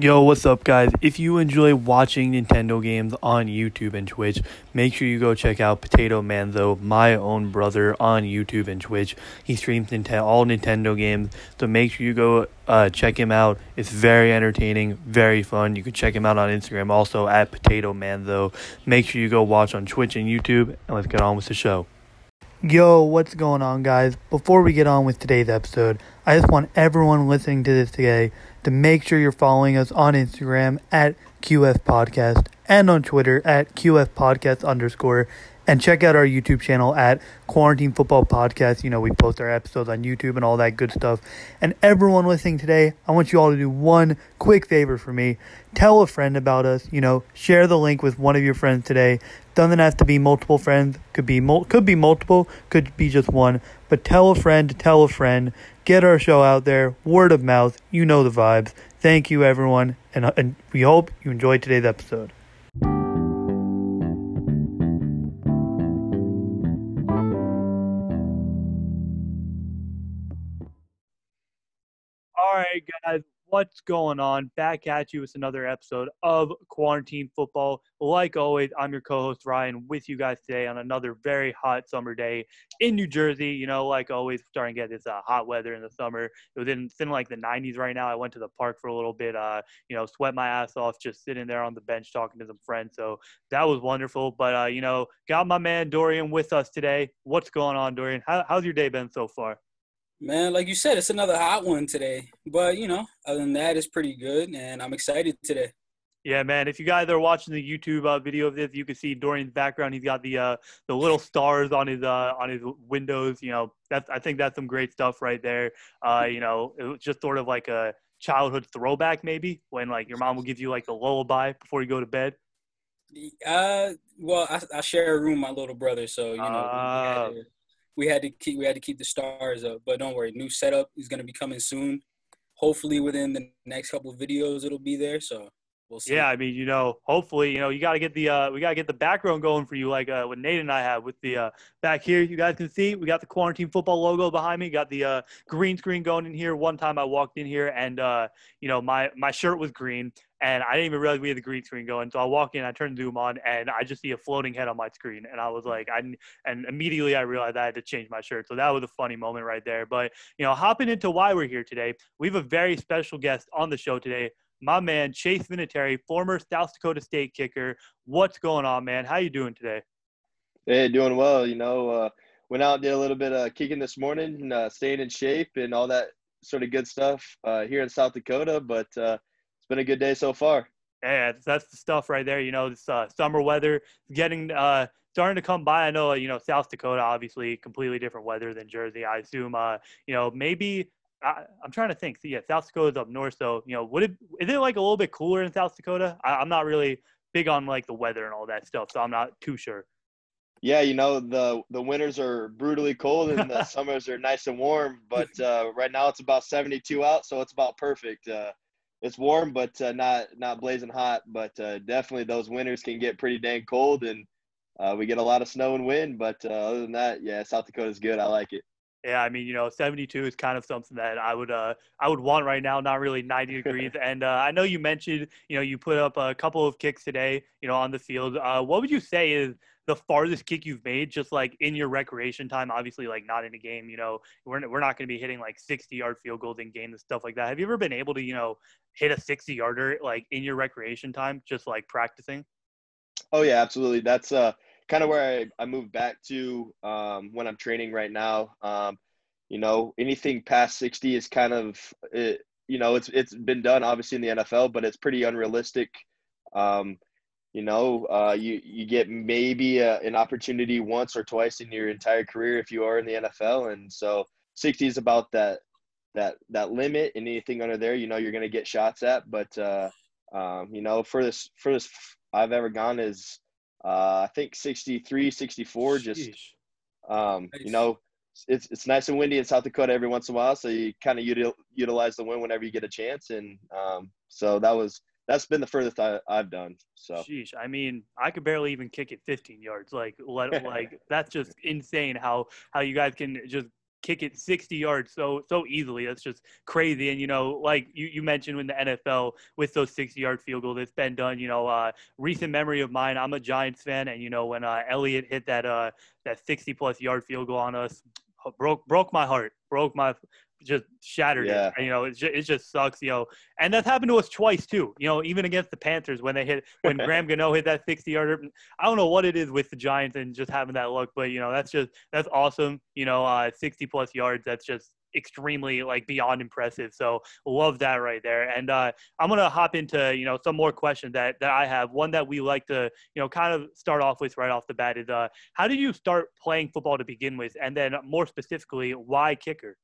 Yo, what's up, guys? If you enjoy watching Nintendo games on YouTube and Twitch, make sure you go check out Potato Man, though, my own brother, on YouTube and Twitch. He streams Nintendo, all Nintendo games, so make sure you go uh, check him out. It's very entertaining, very fun. You can check him out on Instagram also at Potato Man, though. Make sure you go watch on Twitch and YouTube, and let's get on with the show. Yo, what's going on, guys? Before we get on with today's episode, I just want everyone listening to this today to make sure you're following us on Instagram at QF Podcast and on Twitter at QF Podcast underscore. And check out our YouTube channel at Quarantine Football Podcast. You know, we post our episodes on YouTube and all that good stuff. And everyone listening today, I want you all to do one quick favor for me. Tell a friend about us. You know, share the link with one of your friends today. Doesn't have to be multiple friends. Could be mul- could be multiple. Could be just one. But tell a friend tell a friend. Get our show out there. Word of mouth. You know the vibes. Thank you, everyone, and, uh, and we hope you enjoyed today's episode. What's going on? Back at you with another episode of Quarantine Football. Like always, I'm your co-host Ryan with you guys today on another very hot summer day in New Jersey. You know, like always, starting to get this uh, hot weather in the summer. It was in, in like the 90s right now. I went to the park for a little bit. Uh, you know, sweat my ass off just sitting there on the bench talking to some friends. So that was wonderful. But uh, you know, got my man Dorian with us today. What's going on, Dorian? How, how's your day been so far? Man, like you said, it's another hot one today. But you know, other than that, it's pretty good, and I'm excited today. Yeah, man. If you guys are watching the YouTube uh, video of this, you can see Dorian's background. He's got the uh, the little stars on his uh, on his windows. You know, that's I think that's some great stuff right there. Uh, you know, it was just sort of like a childhood throwback, maybe when like your mom will give you like the lullaby before you go to bed. Uh, well, I, I share a room with my little brother, so you know, we, had to, keep we had to keep the stars up. But don't worry, new setup is gonna be coming soon. Hopefully, within the next couple videos, it'll be there. So we'll see. Yeah, I mean, you know, hopefully, you know, you got to get the uh, we got to get the background going for you, like uh, what Nate and I have with the uh, back here. You guys can see we got the quarantine football logo behind me. Got the uh, green screen going in here. One time I walked in here and uh, you know my my shirt was green, and I didn't even realize we had the green screen going. So I walk in, I turn Zoom on, and I just see a floating head on my screen, and I was like, I and immediately I realized I had to change my shirt. So that was a funny moment right there. But you know, hopping into why we're here today, we have a very special guest on the show today my man Chase Vinatieri, former South Dakota State kicker. What's going on, man? How you doing today? Hey, doing well. You know, uh, went out did a little bit of kicking this morning, and, uh, staying in shape and all that sort of good stuff uh, here in South Dakota. But uh, it's been a good day so far. Yeah, that's the stuff right there. You know, this uh, summer weather getting uh, starting to come by. I know, you know, South Dakota obviously completely different weather than Jersey. I assume, uh, you know, maybe I, I'm trying to think. Yeah, South Dakota's up north, so you know, would it is it like a little bit cooler in South Dakota? I, I'm not really big on like the weather and all that stuff, so I'm not too sure. Yeah, you know the the winters are brutally cold and the summers are nice and warm. But uh, right now it's about 72 out, so it's about perfect. Uh, it's warm, but uh, not not blazing hot. But uh, definitely those winters can get pretty dang cold, and uh, we get a lot of snow and wind. But uh, other than that, yeah, South Dakota's good. I like it. Yeah, I mean, you know, 72 is kind of something that I would uh I would want right now, not really 90 degrees. and uh, I know you mentioned, you know, you put up a couple of kicks today, you know, on the field. Uh, what would you say is the farthest kick you've made just like in your recreation time? Obviously, like not in a game, you know, we're we're not going to be hitting like 60 yard field goals in games and stuff like that. Have you ever been able to, you know, hit a 60 yarder like in your recreation time, just like practicing? Oh yeah, absolutely. That's uh kind of where I, I moved back to um, when I'm training right now. Um, you know, anything past 60 is kind of it, you know, it's it's been done obviously in the NFL, but it's pretty unrealistic. Um, you know, uh, you you get maybe a, an opportunity once or twice in your entire career if you are in the NFL, and so 60 is about that that that limit, and anything under there, you know, you're going to get shots at. But uh, um, you know, furthest furthest I've ever gone is uh, I think 63, 64. Just um, Nice. you know, it's it's nice and windy in South Dakota every once in a while, so you kind of util, utilize the wind whenever you get a chance, and um, so that was that's been the furthest I, I've done. So Sheesh. I mean, I could barely even kick it 15 yards. Like, let, like that's just insane how how you guys can just kick it 60 yards so so easily. That's just crazy. And you know, like you, you mentioned in the NFL with those 60 yard field goals, it's been done. You know, uh, recent memory of mine. I'm a Giants fan, and you know when uh, Elliott hit that uh, that 60 plus yard field goal on us, broke broke my heart, broke my just shattered yeah. it. You know, it just, it just sucks, you know. And that's happened to us twice too. You know, even against the Panthers when they hit when Graham Gano hit that 60 yarder. I don't know what it is with the Giants and just having that luck, but you know, that's just that's awesome. You know, uh, 60 plus yards. That's just extremely like beyond impressive. So love that right there. And uh, I'm gonna hop into you know some more questions that that I have. One that we like to you know kind of start off with right off the bat is uh, how did you start playing football to begin with, and then more specifically, why kicker?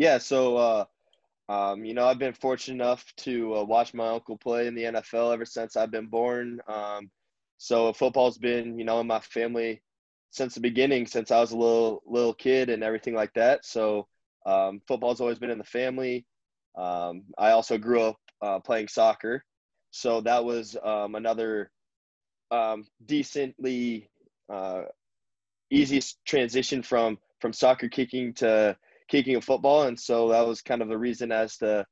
Yeah, so uh, um, you know, I've been fortunate enough to uh, watch my uncle play in the NFL ever since I've been born. Um, so football's been, you know, in my family since the beginning, since I was a little little kid and everything like that. So um, football's always been in the family. Um, I also grew up uh, playing soccer, so that was um, another um, decently uh, easiest transition from from soccer kicking to kicking a football, and so that was kind of the reason as to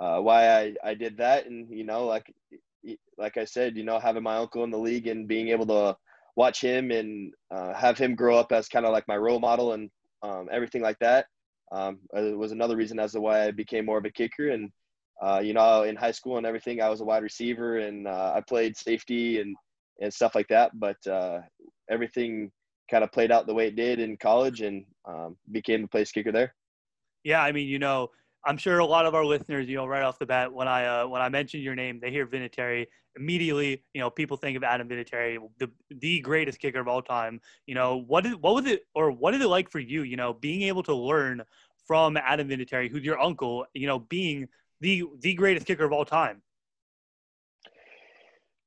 uh, why I, I did that. And you know, like like I said, you know, having my uncle in the league and being able to watch him and uh, have him grow up as kind of like my role model and um, everything like that um, it was another reason as to why I became more of a kicker. And uh, you know, in high school and everything, I was a wide receiver and uh, I played safety and and stuff like that. But uh, everything kind of played out the way it did in college and um, became the place kicker there. Yeah, I mean, you know, I'm sure a lot of our listeners, you know, right off the bat, when I uh, when I mentioned your name, they hear Vinatieri immediately. You know, people think of Adam Vinatieri, the the greatest kicker of all time. You know, what is what was it or what is it like for you? You know, being able to learn from Adam Vinatieri, who's your uncle. You know, being the the greatest kicker of all time.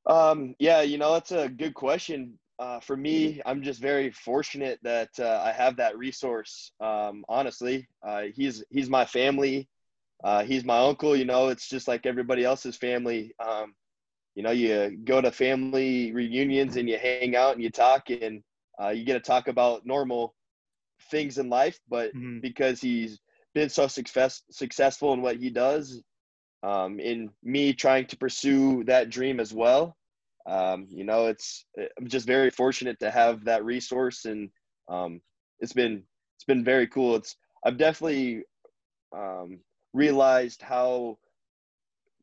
Um, yeah, you know, that's a good question uh, for me, I'm just very fortunate that uh, I have that resource. Um, honestly, uh, he's he's my family. Uh, he's my uncle. You know, it's just like everybody else's family. Um, you know, you go to family reunions and you hang out and you talk and uh, you get to talk about normal things in life. But mm-hmm. because he's been so success successful in what he does, um, in me trying to pursue that dream as well, um, you know, it's I'm just very fortunate to have that resource, and um, it's been it's been very cool. It's I've definitely um, realized how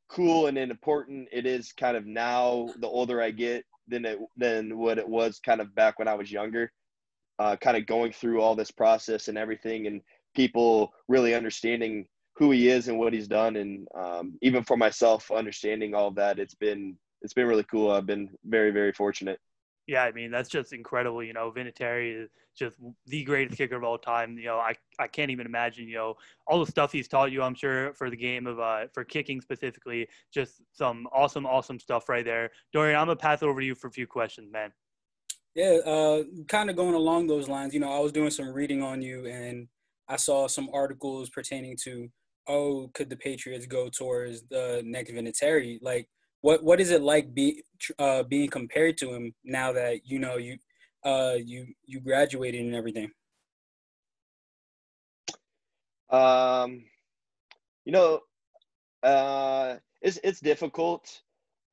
cool and important it is kind of now the older I get than it than what it was kind of back when I was younger. Uh, kind of going through all this process and everything, and people really understanding who he is and what he's done, and um, even for myself understanding all that, it's been it's been really cool. I've been very, very fortunate. Yeah, I mean that's just incredible. You know, Vinatieri is just the greatest kicker of all time. You know, I I can't even imagine. You know, all the stuff he's taught you. I'm sure for the game of uh for kicking specifically, just some awesome, awesome stuff right there. Dorian, I'm gonna pass it over to you for a few questions, man. Yeah, uh, kind of going along those lines. You know, I was doing some reading on you, and I saw some articles pertaining to, oh, could the Patriots go towards the next Vinatieri? Like, what what is it like be, uh, being compared to him now that you know you uh, you you graduated and everything? Um, you know, uh, it's it's difficult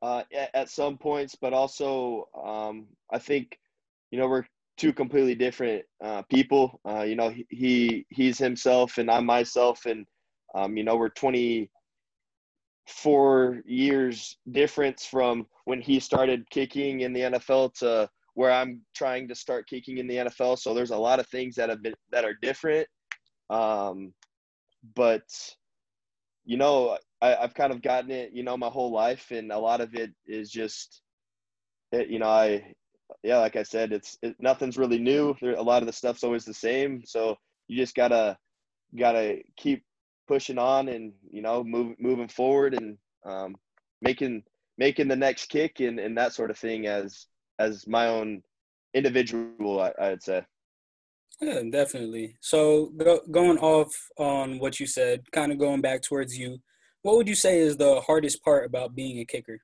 uh, at, some points, but also um, I think you know we're two completely different uh, people. Uh, you know, he, he he's himself and I'm myself, and um, you know we're 20 four years difference from when he started kicking in the NFL to where I'm trying to start kicking in the NFL. So there's a lot of things that have been that are different. Um, but you know, I, have kind of gotten it, you know, my whole life, and a lot of it is just, it, you know, I, yeah, like I said, it's it, nothing's really new. There, a lot of the stuff's always the same. So you just gotta gotta keep pushing on and you know move, moving forward and um, making making the next kick and, and that sort of thing as as my own individual I, i'd say. Yeah definitely. So go, going off on what you said kind of going back towards you what would you say is the hardest part about being a kicker?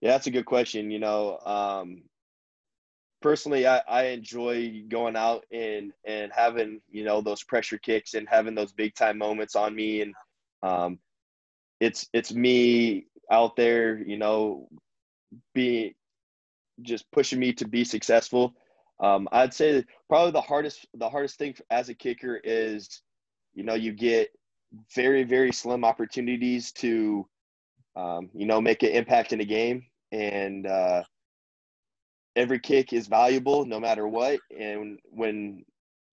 Yeah that's a good question you know um, personally, I, I enjoy going out and and having you know those pressure kicks and having those big time moments on me, and um, it's it's me out there, you know, being just pushing me to be successful. Um, I'd say probably the hardest the hardest thing as a kicker is, you know, you get very very slim opportunities to, um, you know, make an impact in a game, and uh, every kick is valuable no matter what. And when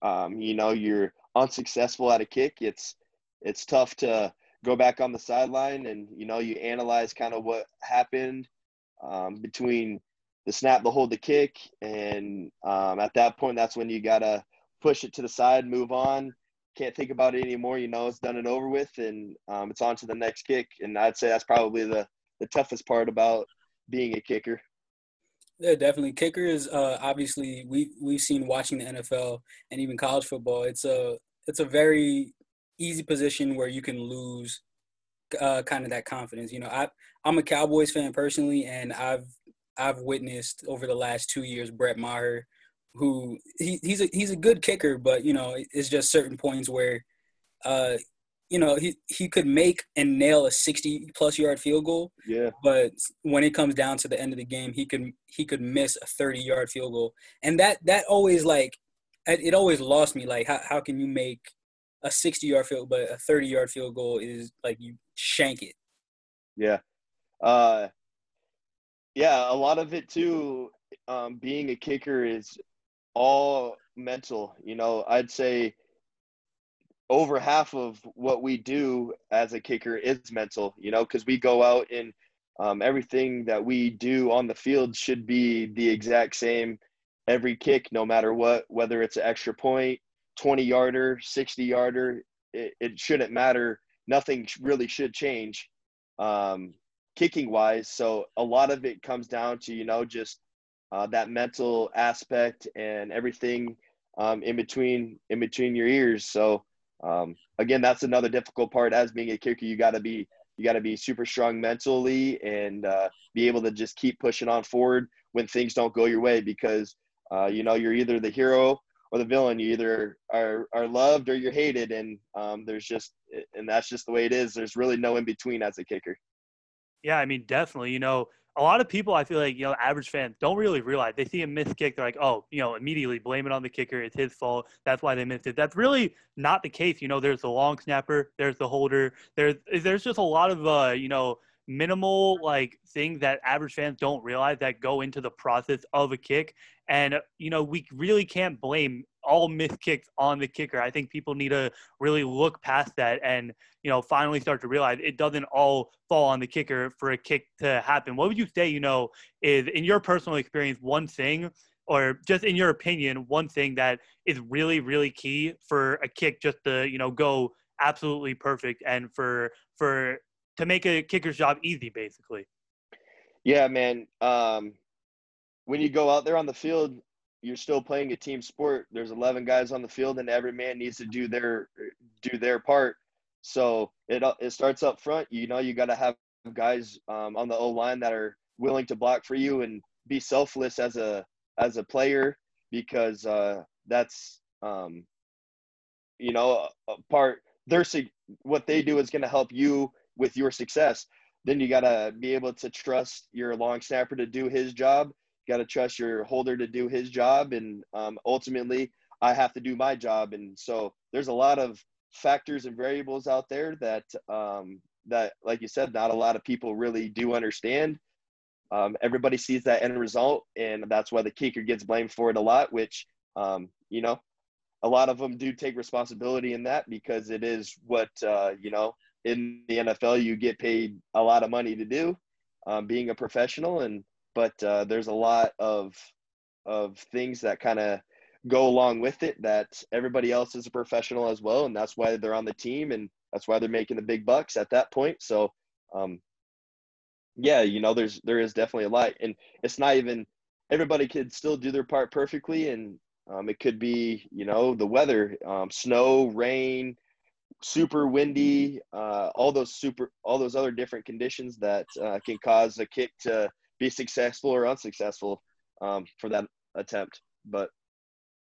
um, you know you're unsuccessful at a kick, it's it's tough to go back on the sideline and you know you analyze kind of what happened um, between the snap, the hold, the kick, and um, at that point, that's when you gotta push it to the side, move on. Can't think about it anymore. You know, it's done and over with, and um, it's on to the next kick. And I'd say that's probably the the toughest part about being a kicker. Yeah, definitely. Kicker is uh, obviously we we've seen watching the NFL and even college football. It's a it's a very easy position where you can lose uh, kind of that confidence. You know, I I'm a Cowboys fan personally, and I've I've witnessed over the last two years Brett Maher, who he, he's a he's a good kicker, but you know it's just certain points where, uh, you know he he could make and nail a 60 plus yard field goal yeah. but when it comes down to the end of the game he could he could miss a 30 yard field goal. And that that always like it always lost me like how, how can you make a 60 yard field but a 30 yard field goal is like you shank it. Yeah. Uh yeah a lot of it too um being a kicker is all mental you know. I'd say over half of what we do as a kicker is mental, you know, because we go out and um, everything that we do on the field should be the exact same every kick, no matter what, whether it's an extra point, 20 yarder, 60 yarder, it, it shouldn't matter. Nothing really should change um, kicking wise. So a lot of it comes down to, you know, just uh, that mental aspect and everything um, in between in between your ears. So um, again, that's another difficult part as being a kicker. You got to be you got to be super strong mentally and uh, be able to just keep pushing on forward when things don't go your way because uh, you know you're either the hero or the villain. You either are are loved or you're hated, and um, there's just and that's just the way it is. There's really no in between as a kicker. Yeah, I mean, definitely. You know, a lot of people, I feel like, you know, average fans don't really realize they see a missed kick. They're like, oh, you know, immediately blame it on the kicker. It's his fault. That's why they missed it. That's really not the case. You know, there's the long snapper, there's the holder, there's there's just a lot of uh, you know, minimal like things that average fans don't realize that go into the process of a kick. And you know, we really can't blame all myth kicks on the kicker. I think people need to really look past that and you know finally start to realize it doesn't all fall on the kicker for a kick to happen. What would you say, you know, is in your personal experience one thing or just in your opinion one thing that is really really key for a kick just to, you know, go absolutely perfect and for for to make a kicker's job easy basically? Yeah, man. Um when you go out there on the field, you're still playing a team sport. There's 11 guys on the field, and every man needs to do their do their part. So it it starts up front. You know, you got to have guys um, on the O line that are willing to block for you and be selfless as a as a player because uh, that's um, you know a, a part. Their what they do is going to help you with your success. Then you got to be able to trust your long snapper to do his job got to trust your holder to do his job, and um, ultimately, I have to do my job. And so there's a lot of factors and variables out there that um, that, like you said, not a lot of people really do understand. Um, everybody sees that end result, and that's why the kicker gets blamed for it a lot. Which, um, you know, a lot of them do take responsibility in that because it is what uh, you know in the NFL you get paid a lot of money to do, um, being a professional, and but uh, there's a lot of of things that kind of go along with it that everybody else is a professional as well and that's why they're on the team and that's why they're making the big bucks at that point. So um yeah you know there's there is definitely a lot and it's not even everybody could still do their part perfectly and um, it could be you know the weather um, snow rain super windy uh, all those super all those other different conditions that uh, can cause a kick to be successful or unsuccessful um, for that attempt. But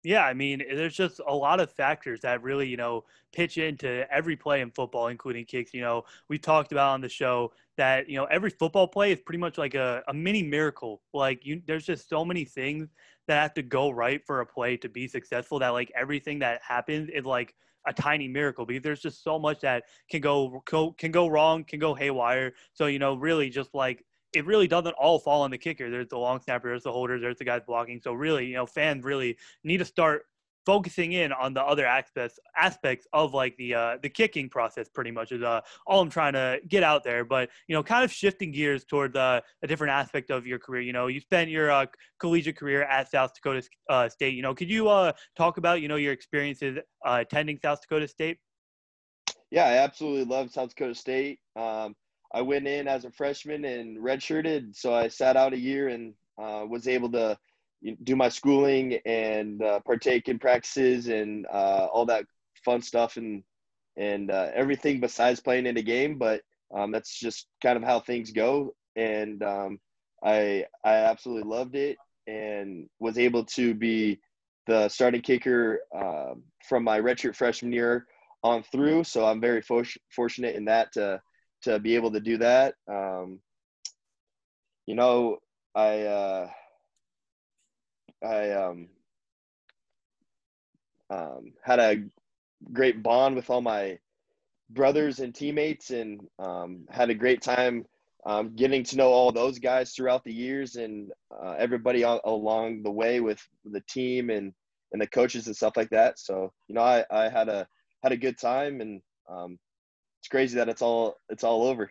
yeah, I mean, there's just a lot of factors that really, you know, pitch into every play in football, including kicks. You know, we talked about on the show that, you know, every football play is pretty much like a, a mini miracle. Like, you, there's just so many things that have to go right for a play to be successful that, like, everything that happens is like a tiny miracle because there's just so much that can go, can go wrong, can go haywire. So, you know, really just like it really doesn't all fall on the kicker. There's the long snapper, there's the holders, there's the guys blocking. So really, you know, fans really need to start focusing in on the other aspects aspects of like the uh, the kicking process pretty much is uh, all I'm trying to get out there. But you know kind of shifting gears toward uh, a different aspect of your career. You know you spent your uh, collegiate career at South Dakota uh, State. You know could you uh, talk about you know your experiences attending South Dakota State? Yeah I absolutely love South Dakota State. Um, I went in as a freshman and redshirted, so I sat out a year and uh, was able to do my schooling and uh, partake in practices and uh, all that fun stuff and and uh, everything besides playing in a game. But um, that's just kind of how things go, and um, I I absolutely loved it and was able to be the starting kicker um, from my redshirt freshman year on through. So I'm very for- fortunate in that to to be able to do that. Um, you know, I uh, I um, um, had a great bond with all my brothers and teammates, and um, had a great time um, getting to know all those guys throughout the years, and uh, everybody all, along the way with the team and and the coaches and stuff like that. So you know, I I had a had a good time, and um, it's crazy that it's all it's all over.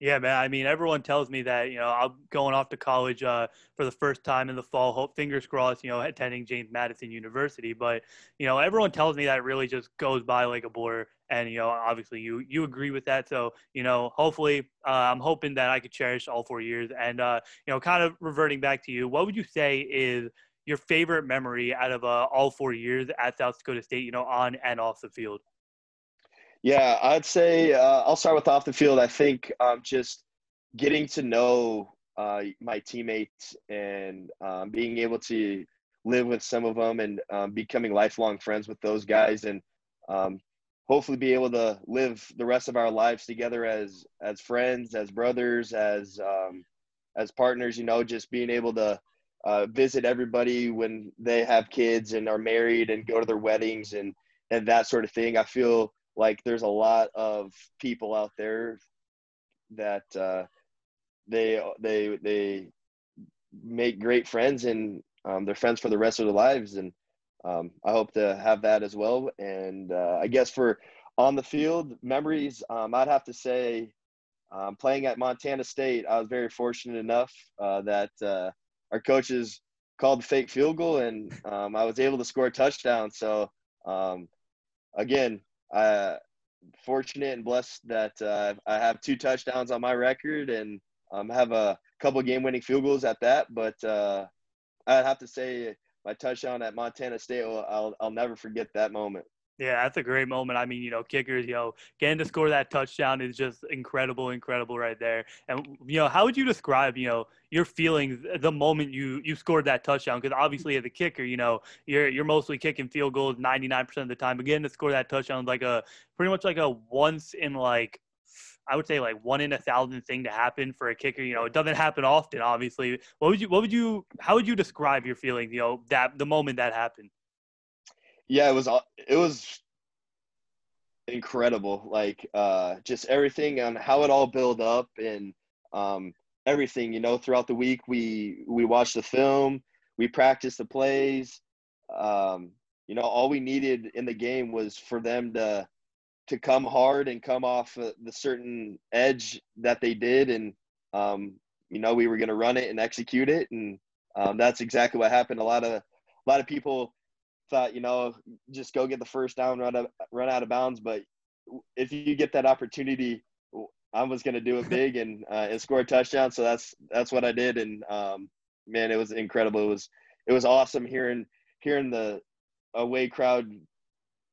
Yeah, man. I mean, everyone tells me that you know I'm going off to college uh, for the first time in the fall. Hope fingers crossed, you know, attending James Madison University. But you know, everyone tells me that really just goes by like a blur. And you know, obviously, you you agree with that. So you know, hopefully, uh, I'm hoping that I could cherish all four years. And uh, you know, kind of reverting back to you, what would you say is your favorite memory out of uh, all four years at South Dakota State? You know, on and off the field. Yeah, I'd say uh, I'll start with off the field. I think um, just getting to know uh, my teammates and um, being able to live with some of them and um, becoming lifelong friends with those guys and um, hopefully be able to live the rest of our lives together as as friends, as brothers, as um, as partners. You know, just being able to uh, visit everybody when they have kids and are married and go to their weddings and and that sort of thing. I feel like there's a lot of people out there that uh, they they they make great friends and um, they're friends for the rest of their lives and um, I hope to have that as well. And uh, I guess for on the field memories, um, I'd have to say um, playing at Montana State, I was very fortunate enough uh, that uh, our coaches called the fake field goal and um, I was able to score a touchdown. So um, again, uh, fortunate and blessed that uh, I have two touchdowns on my record and um, have a couple game-winning field goals at that. But uh, I'd have to say my touchdown at Montana State, I'll, I'll never forget that moment. Yeah, that's a great moment. I mean, you know, kickers, you know, getting to score that touchdown is just incredible, incredible right there. And you know, how would you describe, you know, your feelings uh, the moment you you scored that touchdown? Because obviously, as a kicker, you know, you're you're mostly kicking field goals 99% of the time. But getting to score that touchdown is like a pretty much like a once in like I would say like one in a thousand thing to happen for a kicker. You know, it doesn't happen often, obviously. What would you what would you how would you describe your feelings, you know, that the moment that happened? Yeah, it was it was incredible. Like uh, just everything on how it all built up and um, everything. You know, throughout the week we we watched the film, we practiced the plays. Um, you know, all we needed in the game was for them to to come hard and come off the certain edge that they did, and um, you know, we were going to run it and execute it, and um, that's exactly what happened. A lot of a lot of people thought, you know, just go get the first down, run out, run out of bounds. But if you get that opportunity, I was going to do it big and uh, and score a touchdown. So that's that's what I did. And um, man, it was incredible. It was it was awesome hearing hearing the away crowd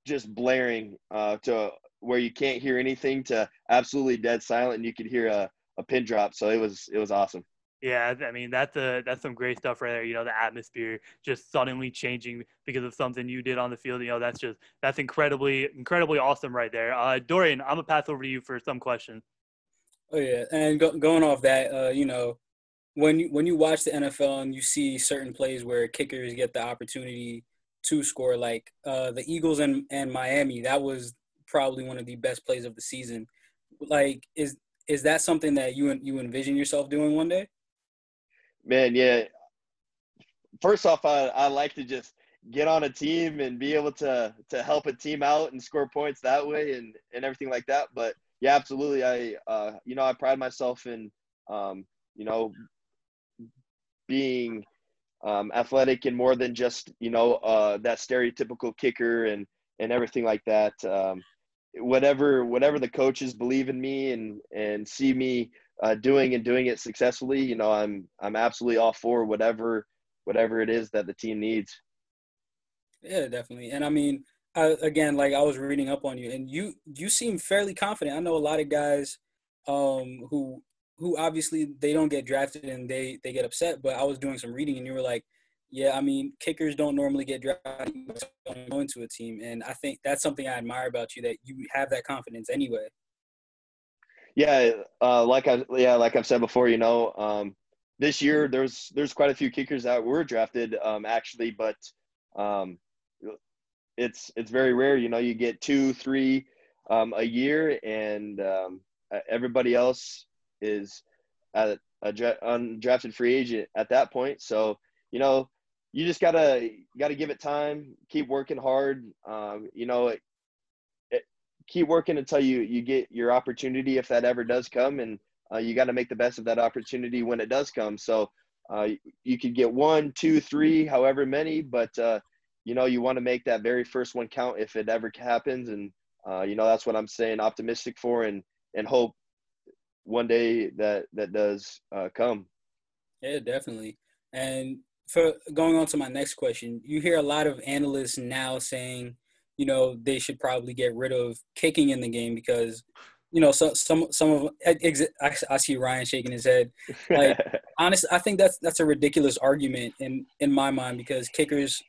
just blaring uh, to where you can't hear anything to absolutely dead silent, and you could hear a, a pin drop. So it was it was awesome. Yeah, I mean that's a that's some great stuff right there. You know, the atmosphere just suddenly changing because of something you did on the field. You know, that's just that's incredibly incredibly awesome right there. Uh, Dorian, I'm gonna pass over to you for some questions. Oh yeah, and go, going off that, uh, you know, when you when you watch the NFL and you see certain plays where kickers get the opportunity to score, like uh, the Eagles and and Miami, that was probably one of the best plays of the season. Like, is is that something that you you envision yourself doing one day? Man, yeah. First off, I, I like to just get on a team and be able to to help a team out and score points that way and and everything like that. But yeah, absolutely. I uh, you know I pride myself in um, you know being um, athletic and more than just you know uh, that stereotypical kicker and and everything like that. Um, whatever whatever the coaches believe in me and and see me uh, doing and doing it successfully, you know, I'm I'm absolutely all for whatever whatever it is that the team needs. Yeah, definitely. And I mean, I, again, like I was reading up on you, and you you seem fairly confident. I know a lot of guys um, who who obviously they don't get drafted and they they get upset. But I was doing some reading, and you were like, yeah, I mean, kickers don't normally get drafted going to a team, and I think that's something I admire about you that you have that confidence anyway. Yeah, uh, like I yeah, like I've said before, you know, um, this year there's there's quite a few kickers that were drafted um, actually, but um, it's it's very rare. You know, you get two, three um, a year, and um, everybody else is a, a undrafted free agent at that point. So you know, you just gotta gotta give it time, keep working hard. Um, you know, keep working until you you get your opportunity if that ever does come, and uh, you got to make the best of that opportunity when it does come. So uh, you could get one, two, three, however many, but uh, you know you want to make that very first one count if it ever happens, and uh, you know that's what I'm saying, optimistic for, and and hope one day that that does uh, come. Yeah, definitely. And for going on to my next question, you hear a lot of analysts now saying you know, they should probably get rid of kicking in the game because, you know, so, some some of I, I see Ryan shaking his head. Like, honestly, I think that's that's a ridiculous argument in in my mind because kickers.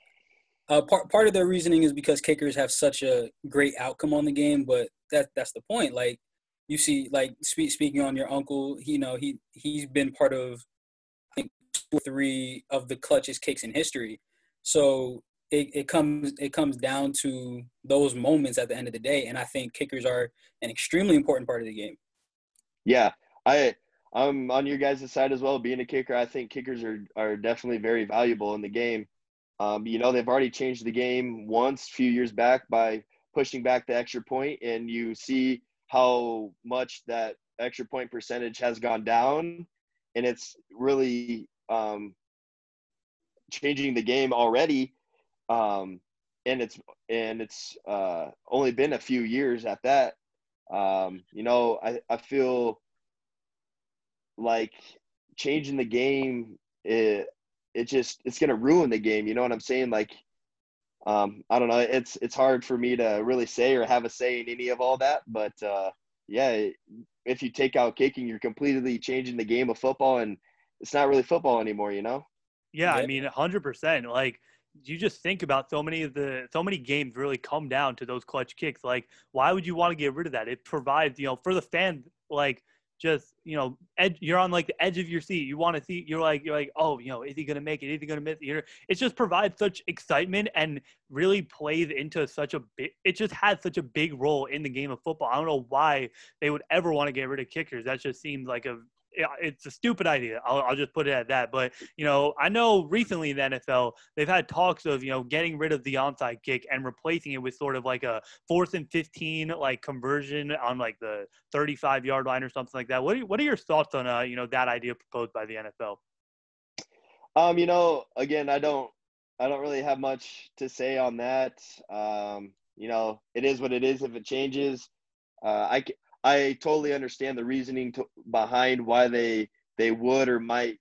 Uh, part part of their reasoning is because kickers have such a great outcome on the game, but that that's the point. Like you see, like speak, speaking on your uncle, you know, he he's been part of I think two or three of the clutchest kicks in history. So it, it comes it comes down to those moments at the end of the day. And i think kickers are an extremely important part of the game. Yeah i i'm on your guys' side as well. Being a kicker i think kickers are are definitely very valuable in the game. Um, you know they've already changed the game once a few years back by pushing back the extra point and you see how much that extra point percentage has gone down. And it's really um, changing the game already um, and it's and it's uh, only been a few years at that. Um, you know, I, I feel like changing the game it it just it's gonna ruin the game. You know what I'm saying? Like, um, I don't know. It's it's hard for me to really say or have a say in any of all that. But uh, yeah, if you take out kicking, you're completely changing the game of football, and it's not really football anymore. You know? Yeah, I mean, hundred percent. Like you just think about so many of the so many games really come down to those clutch kicks. Like, why would you want to get rid of that? It provides, you know, for the fan, like just you know, edge, you're on like the edge of your seat. You want to see. You're like you're like, oh, you know, is he gonna make it? Is he gonna miss it? It just provides such excitement and really plays into such a big. It just has such a big role in the game of football. I don't know why they would ever want to get rid of kickers. That just seems like a it's a stupid idea. I'll, I'll, just put it at that. But you know, I know recently in the NFL they've had talks of you know getting rid of the onside kick and replacing it with sort of like a fourth and fifteen like conversion on like the thirty-five yard line or something like that. What are, what are your thoughts on uh you know that idea proposed by the NFL? Um, you know, again, I don't I don't really have much to say on that. Um, you know, it is what it is. If it changes, uh, I I totally understand the reasoning to, behind why they they would or might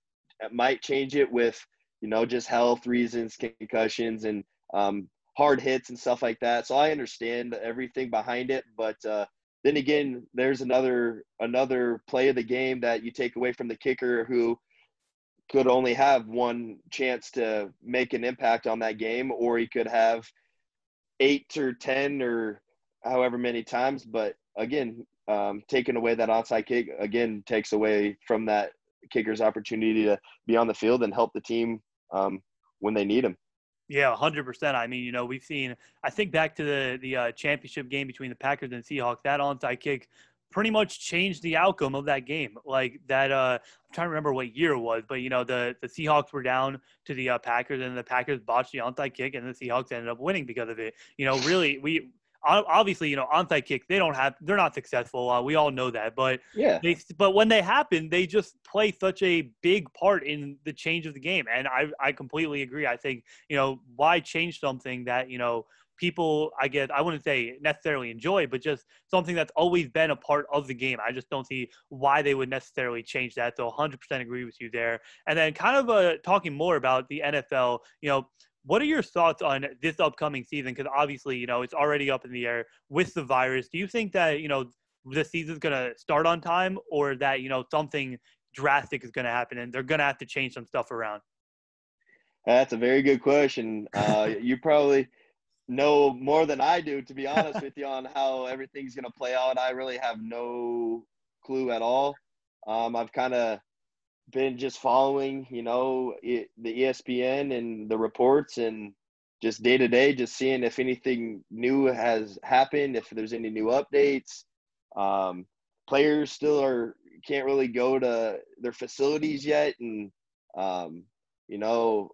might change it with you know just health reasons, concussions, and um, hard hits and stuff like that. So I understand everything behind it, but uh, then again, there's another another play of the game that you take away from the kicker who could only have one chance to make an impact on that game, or he could have eight or ten or however many times. But again, um, taking away that onside kick again takes away from that kicker's opportunity to be on the field and help the team um, when they need him. Yeah, hundred percent. I mean, you know, we've seen. I think back to the the uh, championship game between the Packers and Seahawks. That onside kick pretty much changed the outcome of that game. Like that, uh, I'm trying to remember what year it was, but you know, the the Seahawks were down to the uh, Packers, and the Packers botched the onside kick, and the Seahawks ended up winning because of it. You know, really, we obviously, you know, onside kicks they don't have they're not successful. Uh, we all know that, but yeah, they but when they happen, they just play such a big part in the change of the game. And I I completely agree. I think you know why change something that you know people I guess I wouldn't say necessarily enjoy, but just something that's always been a part of the game. I just don't see why they would necessarily change that. So 100% agree with you there. And then kind of uh, talking more about the NFL, you know, what are your thoughts on this upcoming season? Because obviously, you know, it's already up in the air with the virus. Do you think that, you know, the season's going to start on time or that, you know, something drastic is going to happen and they're going to have to change some stuff around? That's a very good question. Uh, you probably know more than I do, to be honest with you, on how everything's going to play out. I really have no clue at all. Um, I've kind of been just following, you know, it, the ESPN and the reports and just day to day, just seeing if anything new has happened, if there's any new updates. Um, players still are can't really go to their facilities yet, and um, you know,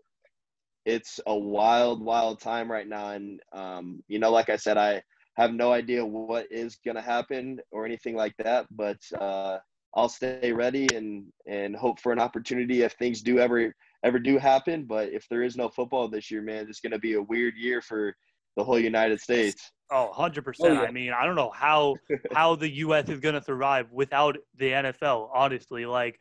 it's a wild, wild time right now. And um, you know, like I said, I have no idea what is going to happen or anything like that, but uh, I'll stay ready and and hope for an opportunity if things do ever ever do happen. But if there is no football this year, man, it's going to be a weird year for the whole United States. Oh, 100%. Oh, yeah. I mean, I don't know how how the US is going to survive without the NFL, honestly. Like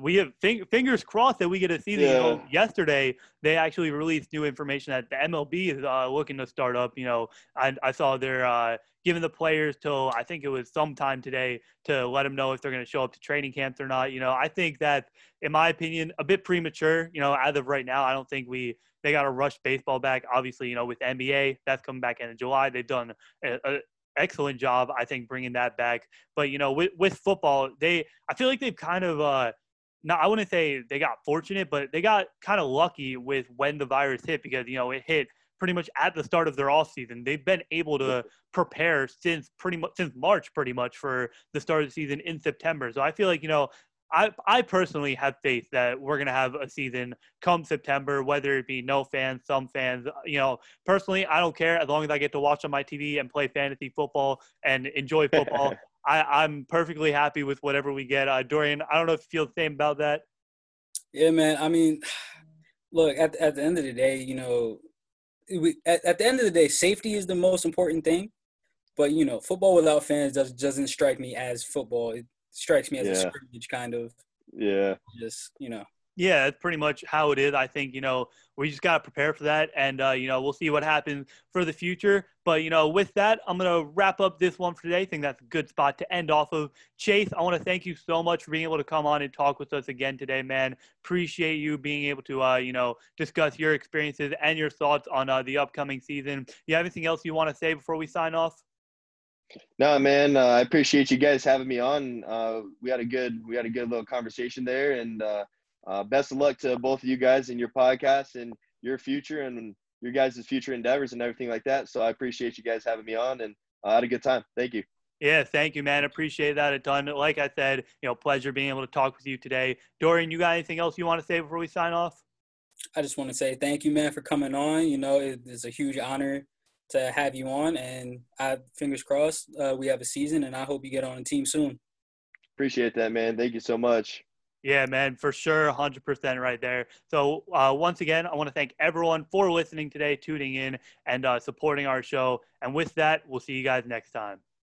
we have fingers crossed that we get a season. Yeah. You know, yesterday they actually released new information that the MLB is uh, looking to start up, you know, I, I saw they're uh, giving the players till I think it was sometime today to let them know if they're going to show up to training camps or not. You know, I think that in my opinion a bit premature, you know, as of right now, I don't think we they got to rush baseball back. Obviously, you know, with NBA, that's coming back in July. They've done a excellent job, I think, bringing that back. But you know, with with football, they I feel like they've kind of. uh no, I wouldn't say they got fortunate, but they got kind of lucky with when the virus hit because you know it hit pretty much at the start of their off season. They've been able to prepare since pretty much since March, pretty much for the start of the season in September. So I feel like you know I, I personally have faith that we're going to have a season come September, whether it be no fans, some fans. You know, personally, I don't care as long as I get to watch on my TV and play fantasy football and enjoy football. I, I'm perfectly happy with whatever we get. Uh, Dorian, I don't know if you feel the same about that. Yeah, man. I mean, look, at, at the end of the day, you know, we, at, at the end of the day, safety is the most important thing. But, you know, football without fans does, doesn't strike me as football. It, strikes me as yeah. a scrimmage kind of. Yeah. Just you know. Yeah, that's pretty much how it is. I think you know we just got to prepare for that, and uh, you know we'll see what happens for the future. But you know, with that, I'm gonna wrap up this one for today. I think that's a good spot to end off of. Chase, I want to thank you so much for being able to come on and talk with us again today, man. Appreciate you being able to uh, you know discuss your experiences and your thoughts on uh, the upcoming season. You have anything else you want to say before we sign off? No, man, uh, I appreciate you guys having me on. Uh, we had a good, we had a good little conversation there, and uh, uh best of luck to both of you guys in your podcast and your future and your guys' future endeavors and everything like that. So I appreciate you guys having me on, and I had a good time. Thank you. Yeah, thank you, man. Appreciate that a ton. Like I said, you know, pleasure being able to talk with you today. Dorian, you got anything else you want to say before we sign off? I just want to say thank you, man, for coming on. You know, it's a huge honor to have you on. And I fingers crossed uh, we have a season, and I hope you get on a team soon. Appreciate that, man. Thank you so much. Yeah, man, for sure, 100% right there. So, uh, once again, I want to thank everyone for listening today, tuning in, and uh, supporting our show. And with that, we'll see you guys next time.